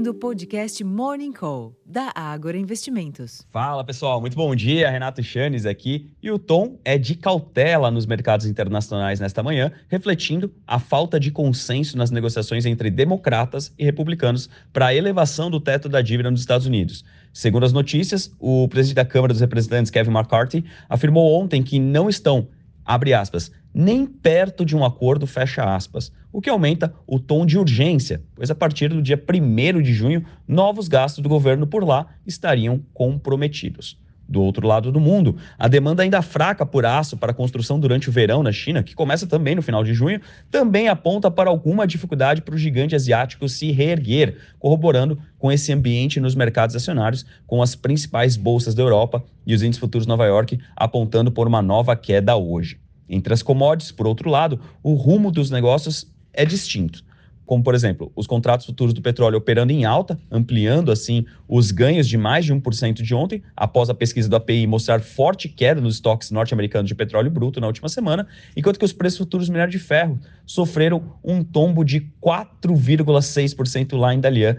ouvindo o podcast Morning Call, da Ágora Investimentos. Fala pessoal, muito bom dia. Renato Chanes aqui. E o tom é de cautela nos mercados internacionais nesta manhã, refletindo a falta de consenso nas negociações entre democratas e republicanos para a elevação do teto da dívida nos Estados Unidos. Segundo as notícias, o presidente da Câmara dos Representantes, Kevin McCarthy, afirmou ontem que não estão abre aspas, nem perto de um acordo, fecha aspas, o que aumenta o tom de urgência, pois a partir do dia 1 de junho, novos gastos do governo por lá estariam comprometidos. Do outro lado do mundo, a demanda ainda fraca por aço para construção durante o verão na China, que começa também no final de junho, também aponta para alguma dificuldade para o gigante asiático se reerguer, corroborando com esse ambiente nos mercados acionários, com as principais bolsas da Europa e os índices futuros Nova York apontando por uma nova queda hoje. Entre as commodities, por outro lado, o rumo dos negócios é distinto como por exemplo, os contratos futuros do petróleo operando em alta, ampliando assim os ganhos de mais de 1% de ontem, após a pesquisa do API mostrar forte queda nos estoques norte-americanos de petróleo bruto na última semana, enquanto que os preços futuros do minério de ferro sofreram um tombo de 4,6% lá em Dalian,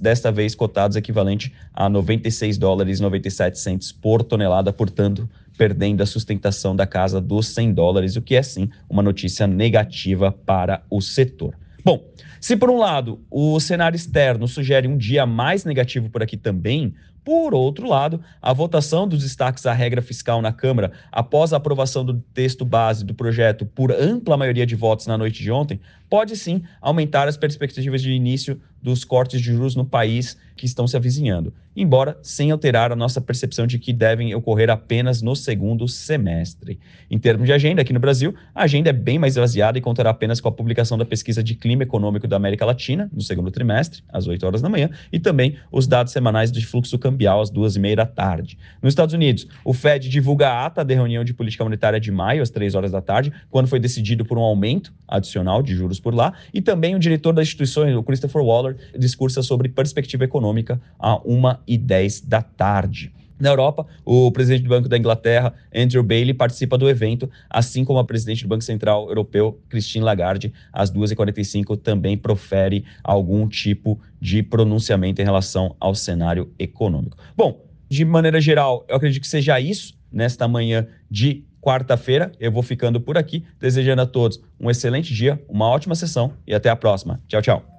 desta vez cotados equivalente a 96 dólares e 97 centes por tonelada, portanto, perdendo a sustentação da casa dos 100 dólares, o que é sim uma notícia negativa para o setor. Bom, se por um lado o cenário externo sugere um dia mais negativo por aqui também, por outro lado, a votação dos destaques à regra fiscal na Câmara, após a aprovação do texto base do projeto por ampla maioria de votos na noite de ontem, pode sim aumentar as perspectivas de início dos cortes de juros no país que estão se avizinhando, embora sem alterar a nossa percepção de que devem ocorrer apenas no segundo semestre. Em termos de agenda, aqui no Brasil, a agenda é bem mais esvaziada e contará apenas com a publicação da pesquisa de clima econômico da América Latina, no segundo trimestre, às 8 horas da manhã, e também os dados semanais de fluxo cambial às duas e meia da tarde. Nos Estados Unidos, o Fed divulga a ata da reunião de política monetária de maio, às 3 horas da tarde, quando foi decidido por um aumento adicional de juros por lá, e também o diretor da instituição, o Christopher Waller, discursa sobre perspectiva econômica a 1h10 da tarde. Na Europa, o presidente do Banco da Inglaterra, Andrew Bailey, participa do evento, assim como a presidente do Banco Central Europeu, Christine Lagarde, às 2h45, também profere algum tipo de pronunciamento em relação ao cenário econômico. Bom, de maneira geral, eu acredito que seja isso nesta manhã de quarta-feira. Eu vou ficando por aqui, desejando a todos um excelente dia, uma ótima sessão e até a próxima. Tchau, tchau.